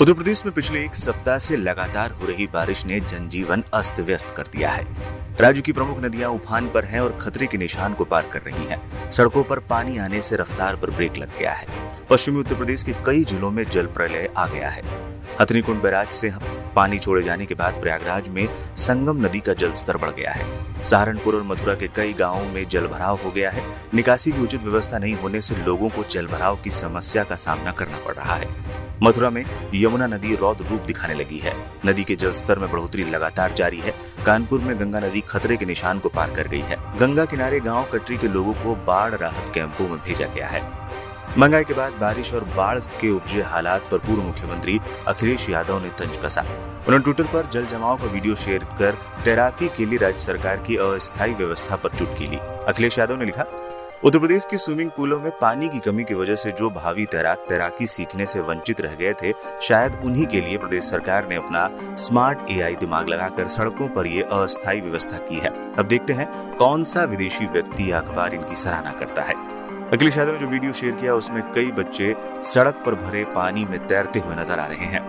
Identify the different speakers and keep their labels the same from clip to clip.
Speaker 1: उत्तर प्रदेश में पिछले एक सप्ताह से लगातार हो रही बारिश ने जनजीवन अस्त व्यस्त कर दिया है। राज्य की प्रमुख नदियाँ उफान पर हैं और खतरे के निशान को पार कर रही हैं। सड़कों पर पानी आने से रफ्तार पर ब्रेक लग गया है। पश्चिमी उत्तर प्रदेश के कई जिलों में जल प्रलय आ गया है। हथनीकुंड बैराज से पानी छोड़े जाने के बाद प्रयागराज में संगम नदी का जल स्तर बढ़ गया है। सहारनपुर और मथुरा के कई गाँवों में जल भराव हो गया है। निकासी की उचित व्यवस्था नहीं होने से लोगों को जल भराव की समस्या का सामना करना पड़ रहा है। मथुरा में यमुना नदी रौद रूप दिखाने लगी है। नदी के जलस्तर में बढ़ोतरी लगातार जारी है। कानपुर में गंगा नदी खतरे के निशान को पार कर गई है। गंगा किनारे गाँव कटरी के लोगों को बाढ़ राहत कैंपों में भेजा गया है। महँगाई के बाद बारिश और बाढ़ के उपजे हालात पर पूर्व मुख्यमंत्री अखिलेश यादव ने तंज कसा। उन्होंने ट्विटर पर जल जमाव का वीडियो शेयर कर तैराकी के लिए राज्य सरकार की अस्थायी व्यवस्था पर चुटकी ली। अखिलेश यादव ने लिखा, उत्तर प्रदेश के स्विमिंग पूलों में पानी की कमी की वजह से जो भावी तैराक तैराकी सीखने से वंचित रह गए थे, शायद उन्हीं के लिए प्रदेश सरकार ने अपना स्मार्ट एआई दिमाग लगाकर सड़कों पर ये अस्थायी व्यवस्था की है। अब देखते हैं कौन सा विदेशी व्यक्ति या अखबार इनकी सराहना करता है। अखिलेश यादव ने जो वीडियो शेयर किया, उसमें कई बच्चे सड़क पर भरे पानी में तैरते हुए नज़र आ रहे हैं।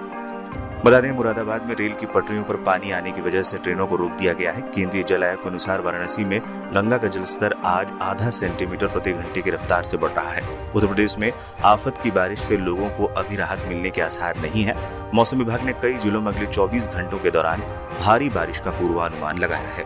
Speaker 1: बता दें, मुरादाबाद में रेल की पटरियों पर पानी आने की वजह से ट्रेनों को रोक दिया गया है। केंद्रीय जल आयोग के अनुसार वाराणसी में गंगा का जलस्तर आज आधा सेंटीमीटर प्रति घंटे की रफ्तार से बढ़ रहा है। उत्तर प्रदेश में आफत की बारिश से लोगों को अभी राहत मिलने के आसार नहीं है। मौसम विभाग ने कई जिलों में अगले 24 घंटों के दौरान भारी बारिश का पूर्वानुमान लगाया है।